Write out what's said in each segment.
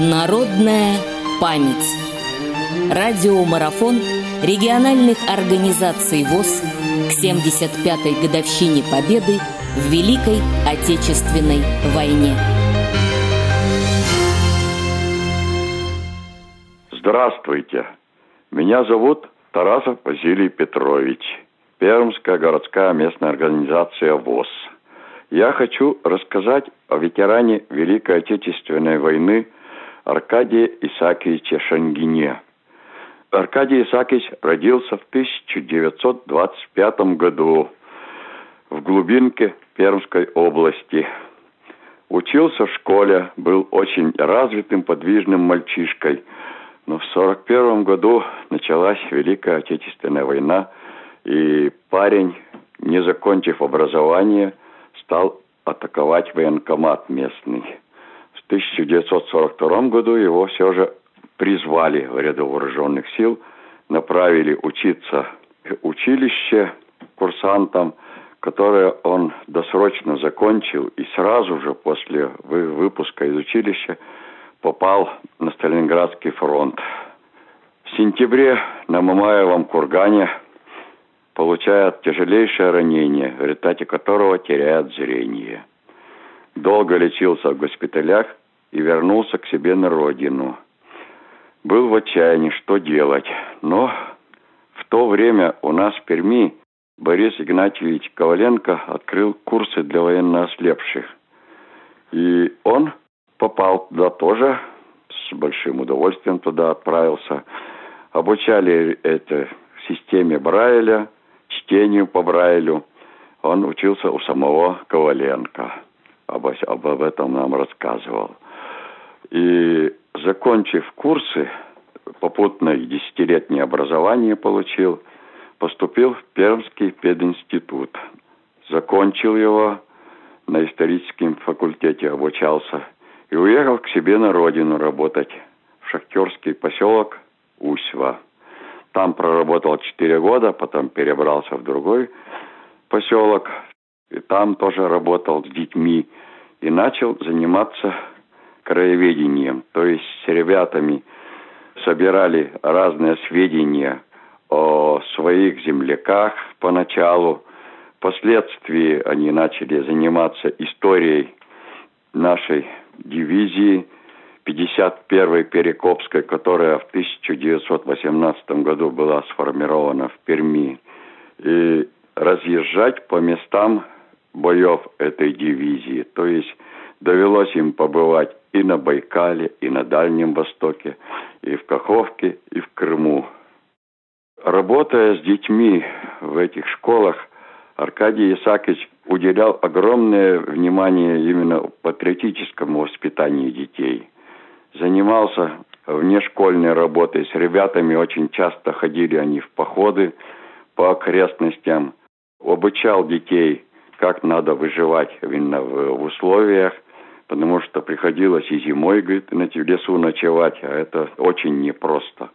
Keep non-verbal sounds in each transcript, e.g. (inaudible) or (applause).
Народная память. Радиомарафон региональных организаций ВОЗ к 75-й годовщине Победы в Великой Отечественной войне. Здравствуйте. Меня зовут Тарасов Василий Петрович. Пермская городская местная организация ВОЗ. Я хочу рассказать о ветеране Великой Отечественной войны Аркадии Исаакиевиче Шангине. Аркадий Исаакиевич родился в 1925 году в глубинке Пермской области. Учился в школе, был очень развитым, подвижным мальчишкой. Но в 1941 году началась Великая Отечественная война, и парень, не закончив образование, стал атаковать военкомат местный. В 1942 году его все же призвали в ряды вооруженных сил, направили учиться в училище курсантам, которое он досрочно закончил и сразу же после выпуска из училища попал на Сталинградский фронт. В сентябре на Мамаевом кургане получает тяжелейшее ранение, в результате которого теряет зрение. Долго лечился в госпиталях и вернулся к себе на родину. Был в отчаянии, что делать. Но в то время у нас в Перми Борис Игнатьевич Коваленко открыл курсы для военноослепших. И он попал туда тоже, с большим удовольствием туда отправился. Обучали это системе Брайля, чтению по Брайлю. Он учился у самого Коваленко. Об, об этом нам рассказывал. И закончив курсы, попутно десятилетнее образование получил, поступил в Пермский пединститут. Закончил его, на историческом факультете обучался – и уехал к себе на родину работать в шахтерский поселок Усьва. Там проработал 4 года, потом перебрался в другой поселок, и там тоже работал с детьми и начал заниматься краеведением. То есть с ребятами собирали разные сведения о своих земляках поначалу. Впоследствии они начали заниматься историей нашей дивизии 51-й Перекопской, которая в 1918 году была сформирована в Перми, и разъезжать по местам боев этой дивизии. То есть довелось им побывать и на Байкале, и на Дальнем Востоке, и в Каховке, и в Крыму. Работая с детьми в этих школах, Аркадий Исаакович уделял огромное внимание именно патриотическому воспитанию детей. Занимался внешкольной работой с ребятами, очень часто ходили они в походы по окрестностям, обучал детей, как надо выживать именно в, условиях, потому что приходилось и зимой, говорит, на лесу ночевать, а это очень непросто.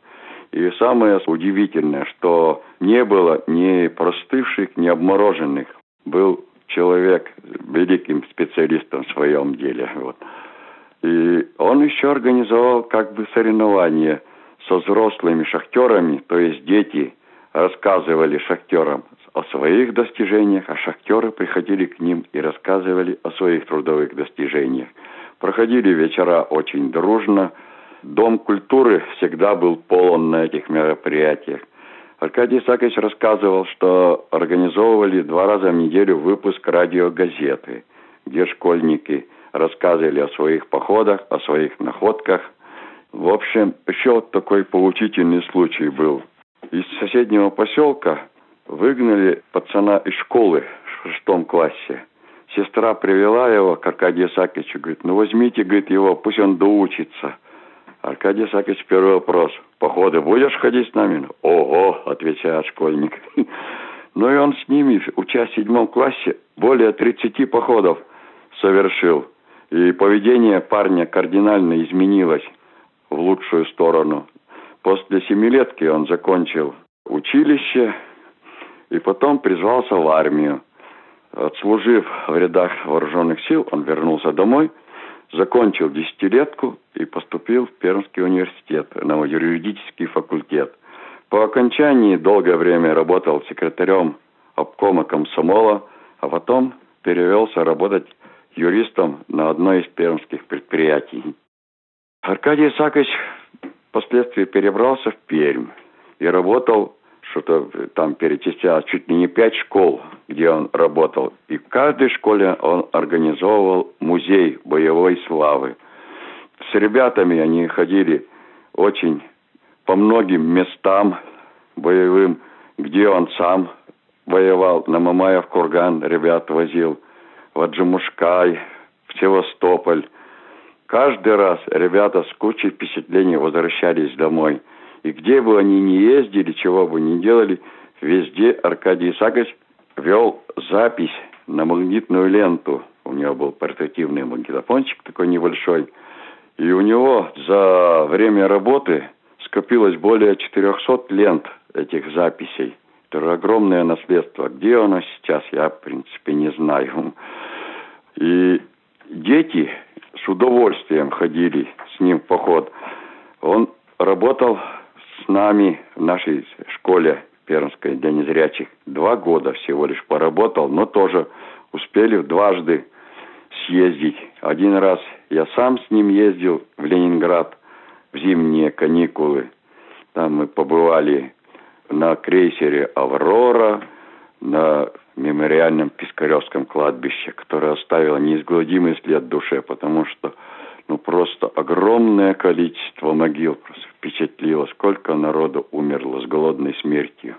И самое удивительное, что не было ни простывших, ни обмороженных. Был человек великим специалистом в своем деле. Вот. И он еще организовал как бы соревнования со взрослыми шахтерами, то есть дети рассказывали шахтерам о своих достижениях, а шахтеры приходили к ним и рассказывали о своих трудовых достижениях. Проходили вечера очень дружно. Дом культуры всегда был полон на этих мероприятиях. Аркадий Исаакович рассказывал, что организовывали два раза в неделю выпуск радиогазеты, где школьники рассказывали о своих походах, о своих находках. В общем, еще такой поучительный случай был. Из соседнего поселка выгнали пацана из школы в шестом классе. Сестра привела его к Аркадию Исааковичу, говорит, ну возьмите, говорит, его, пусть он доучится – Аркадий Исаакович, первый вопрос. Походы будешь ходить с нами? Ого, отвечает школьник. (laughs) Ну и он с ними, учась в седьмом классе, более 30 походов совершил. И поведение парня кардинально изменилось в лучшую сторону. После семилетки он закончил училище и потом призвался в армию. Отслужив в рядах вооруженных сил, он вернулся домой – закончил десятилетку и поступил в Пермский университет на юридический факультет. По окончании долгое время работал секретарем обкома комсомола, а потом перевелся работать юристом на одной из пермских предприятий. Аркадий Исаакович впоследствии перебрался в Пермь и работал что-то там перечислял чуть ли не пять школ, где он работал. И в каждой школе он организовывал музей боевой славы. С ребятами они ходили очень по многим местам боевым, где он сам воевал. На Мамаев курган ребят возил, в Аджимушкай, в Севастополь. Каждый раз ребята с кучей впечатлений возвращались домой – и где бы они ни ездили, чего бы ни делали, везде Аркадий Исаакович вел запись на магнитную ленту. У него был портативный магнитофончик такой небольшой. И у него за время работы скопилось более 400 лент этих записей. Это огромное наследство. Где оно сейчас, я, в принципе, не знаю. И дети с удовольствием ходили с ним в поход. Он работал с нами в нашей школе Пермской для незрячих два года всего лишь поработал, но тоже успели дважды съездить. Один раз я сам с ним ездил в Ленинград в зимние каникулы. Там мы побывали на крейсере «Аврора», на мемориальном Пискаревском кладбище, которое оставило неизгладимый след душе, потому что ну просто огромное количество могил просто впечатлило, сколько народу умерло с голодной смертью.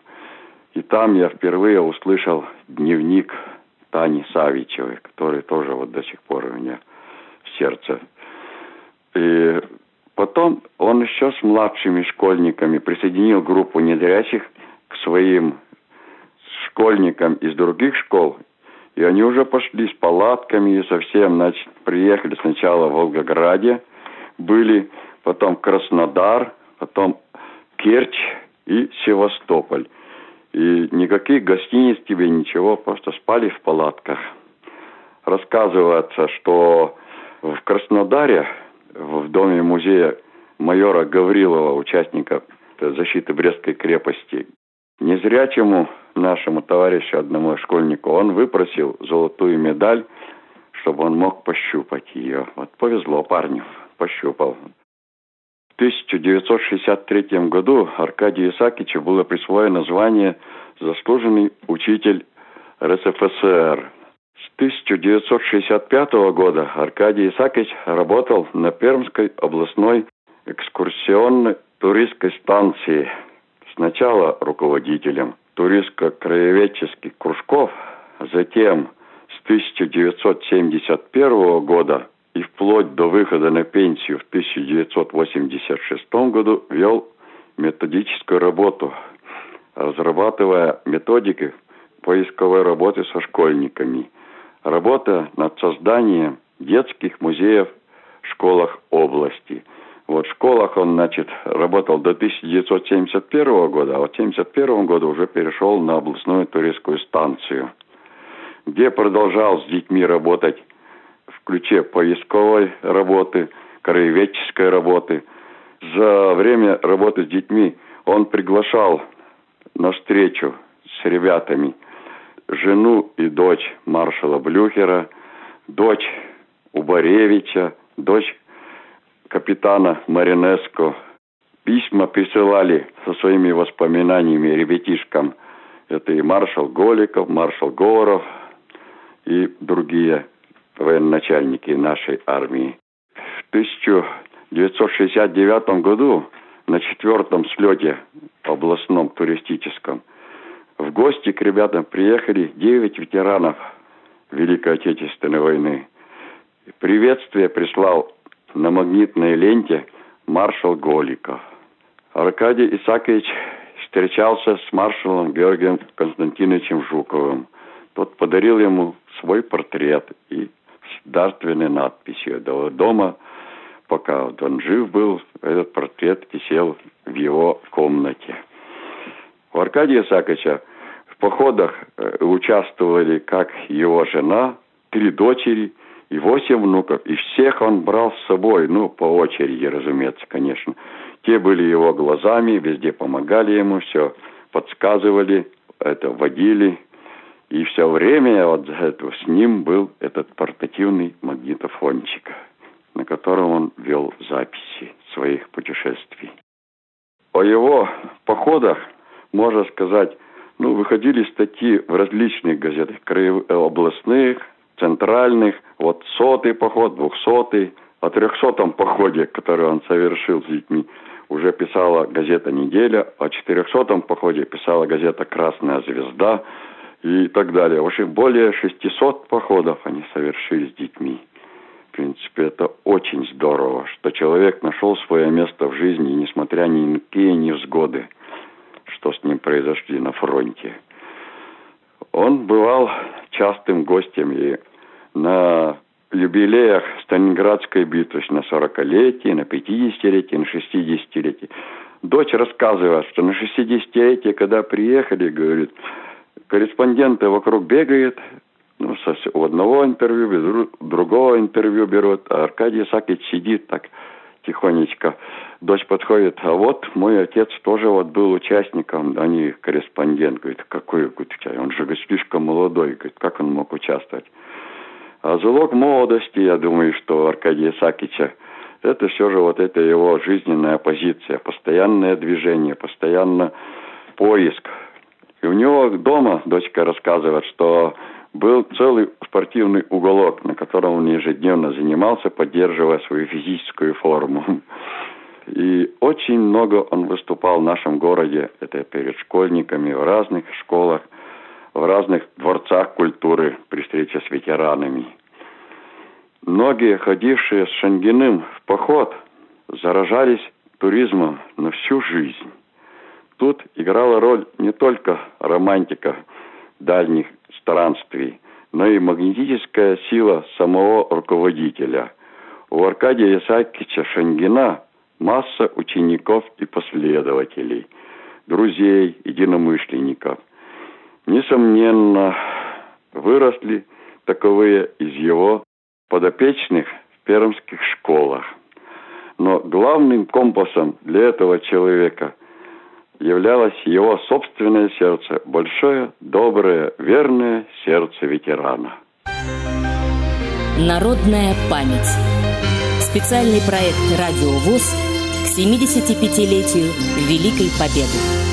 И там я впервые услышал дневник Тани Савичевой, который тоже вот до сих пор у меня в сердце. И потом он еще с младшими школьниками присоединил группу незрячих к своим школьникам из других школ и они уже пошли с палатками и совсем, значит, приехали сначала в Волгограде, были потом Краснодар, потом Керчь и Севастополь. И никаких гостиниц тебе, ничего, просто спали в палатках. Рассказывается, что в Краснодаре, в доме музея майора Гаврилова, участника защиты Брестской крепости, незрячему нашему товарищу, одному школьнику, он выпросил золотую медаль, чтобы он мог пощупать ее. Вот повезло парню, пощупал. В 1963 году Аркадию Исаакичу было присвоено звание «Заслуженный учитель РСФСР». С 1965 года Аркадий Исаакич работал на Пермской областной экскурсионной туристской станции. Сначала руководителем, туристско-краеведческих кружков, затем с 1971 года и вплоть до выхода на пенсию в 1986 году вел методическую работу, разрабатывая методики поисковой работы со школьниками. Работа над созданием детских музеев в школах области – вот в школах он, значит, работал до 1971 года, а в 1971 году уже перешел на областную туристскую станцию, где продолжал с детьми работать в ключе поисковой работы, краеведческой работы. За время работы с детьми он приглашал на встречу с ребятами жену и дочь маршала Блюхера, дочь Убаревича, дочь капитана Маринеско. Письма присылали со своими воспоминаниями ребятишкам. Это и маршал Голиков, маршал Говоров и другие военачальники нашей армии. В 1969 году на четвертом слете областном туристическом в гости к ребятам приехали девять ветеранов Великой Отечественной войны. Приветствие прислал на магнитной ленте маршал Голиков. Аркадий Исакович встречался с маршалом Георгием Константиновичем Жуковым. Тот подарил ему свой портрет и с дарственной надписью. До дома, пока он жив был, этот портрет висел в его комнате. У Аркадия Исаковича в походах э, участвовали как его жена, три дочери и восемь внуков, и всех он брал с собой, ну, по очереди, разумеется, конечно. Те были его глазами, везде помогали ему, все подсказывали, это водили. И все время вот это, с ним был этот портативный магнитофончик, на котором он вел записи своих путешествий. О его походах, можно сказать, ну, выходили статьи в различных газетах, областных, центральных, вот сотый поход, двухсотый, о трехсотом походе, который он совершил с детьми, уже писала газета «Неделя», о четырехсотом походе писала газета «Красная звезда» и так далее. В общем, более 600 походов они совершили с детьми. В принципе, это очень здорово, что человек нашел свое место в жизни, несмотря ни на какие невзгоды, что с ним произошли на фронте. Он бывал частым гостем и на юбилеях Сталинградской битвы, на 40-летие, на 50-летие, на 60-летие. Дочь рассказывает, что на 60-летие, когда приехали, говорит, корреспонденты вокруг бегают, ну, у одного интервью другого интервью берут, а Аркадий Исаакович сидит так тихонечко. Дочь подходит, а вот мой отец тоже вот был участником, а не корреспондент. Говорит, какой говорит, он же слишком молодой, говорит, как он мог участвовать? А залог молодости, я думаю, что Аркадия Сакича, это все же вот это его жизненная позиция, постоянное движение, постоянно поиск. И у него дома, дочка рассказывает, что был целый спортивный уголок, на котором он ежедневно занимался, поддерживая свою физическую форму. И очень много он выступал в нашем городе, это перед школьниками, в разных школах – в разных дворцах культуры при встрече с ветеранами. Многие, ходившие с Шангиным в поход, заражались туризмом на всю жизнь. Тут играла роль не только романтика дальних странствий, но и магнетическая сила самого руководителя. У Аркадия Исаакиевича Шангина масса учеников и последователей, друзей, единомышленников несомненно, выросли таковые из его подопечных в пермских школах. Но главным компасом для этого человека являлось его собственное сердце, большое, доброе, верное сердце ветерана. Народная память. Специальный проект «Радио ВОЗ» к 75-летию Великой Победы.